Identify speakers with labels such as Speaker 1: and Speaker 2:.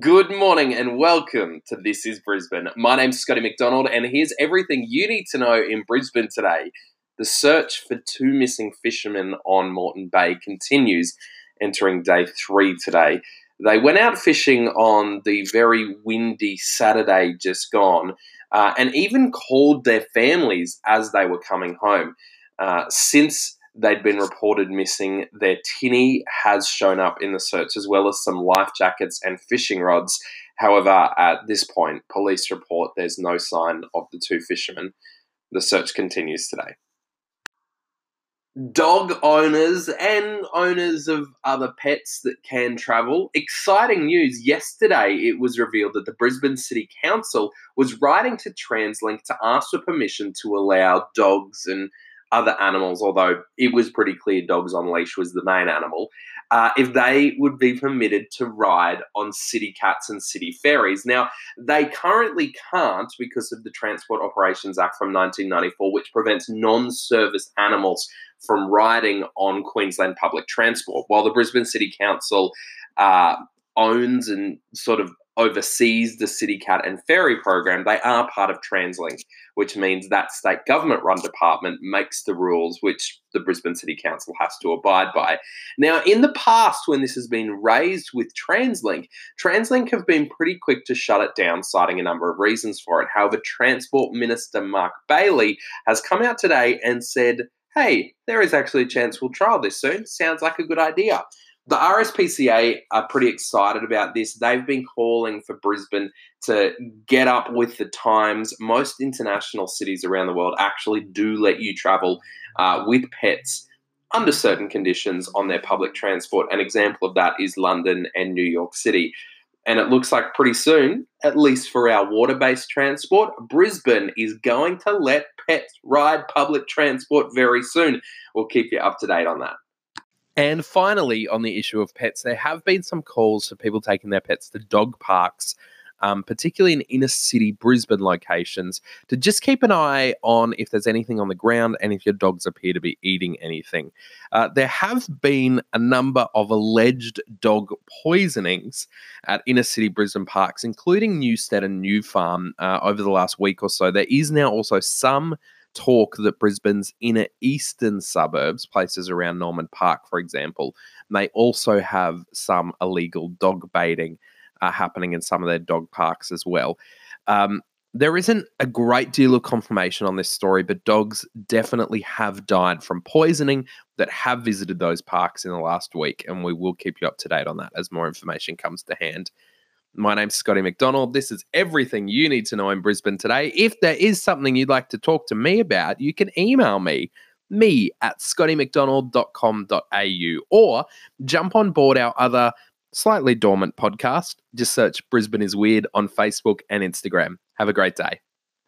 Speaker 1: Good morning and welcome to This is Brisbane. My name's Scotty McDonald, and here's everything you need to know in Brisbane today. The search for two missing fishermen on Moreton Bay continues, entering day three today. They went out fishing on the very windy Saturday just gone, uh, and even called their families as they were coming home. Uh, since they'd been reported missing. Their tinny has shown up in the search, as well as some life jackets and fishing rods. However, at this point, police report there's no sign of the two fishermen. The search continues today. Dog owners and owners of other pets that can travel. Exciting news. Yesterday, it was revealed that the Brisbane City Council was writing to TransLink to ask for permission to allow dogs and other animals, although it was pretty clear dogs on leash was the main animal, uh, if they would be permitted to ride on city cats and city ferries. Now, they currently can't because of the Transport Operations Act from 1994, which prevents non service animals from riding on Queensland public transport, while the Brisbane City Council uh, owns and sort of oversees the City Cat and Ferry program, they are part of TransLink, which means that state government run department makes the rules which the Brisbane City Council has to abide by. Now, in the past, when this has been raised with TransLink, TransLink have been pretty quick to shut it down, citing a number of reasons for it. However, Transport Minister Mark Bailey has come out today and said, hey, there is actually a chance we'll trial this soon. Sounds like a good idea. The RSPCA are pretty excited about this. They've been calling for Brisbane to get up with the times. Most international cities around the world actually do let you travel uh, with pets under certain conditions on their public transport. An example of that is London and New York City. And it looks like pretty soon, at least for our water based transport, Brisbane is going to let pets ride public transport very soon. We'll keep you up to date on that. And finally, on the issue of pets, there have been some calls for people taking their pets to dog parks, um, particularly in inner city Brisbane locations, to just keep an eye on if there's anything on the ground and if your dogs appear to be eating anything. Uh, there have been a number of alleged dog poisonings at inner city Brisbane parks, including Newstead and New Farm, uh, over the last week or so. There is now also some talk that Brisbane's inner eastern suburbs, places around Norman Park, for example, may also have some illegal dog baiting uh, happening in some of their dog parks as well. Um, there isn't a great deal of confirmation on this story, but dogs definitely have died from poisoning that have visited those parks in the last week, and we will keep you up to date on that as more information comes to hand. My name's Scotty McDonald. This is everything you need to know in Brisbane today. If there is something you'd like to talk to me about, you can email me, me at scottymcdonald.com.au, or jump on board our other slightly dormant podcast. Just search Brisbane is Weird on Facebook and Instagram. Have a great day.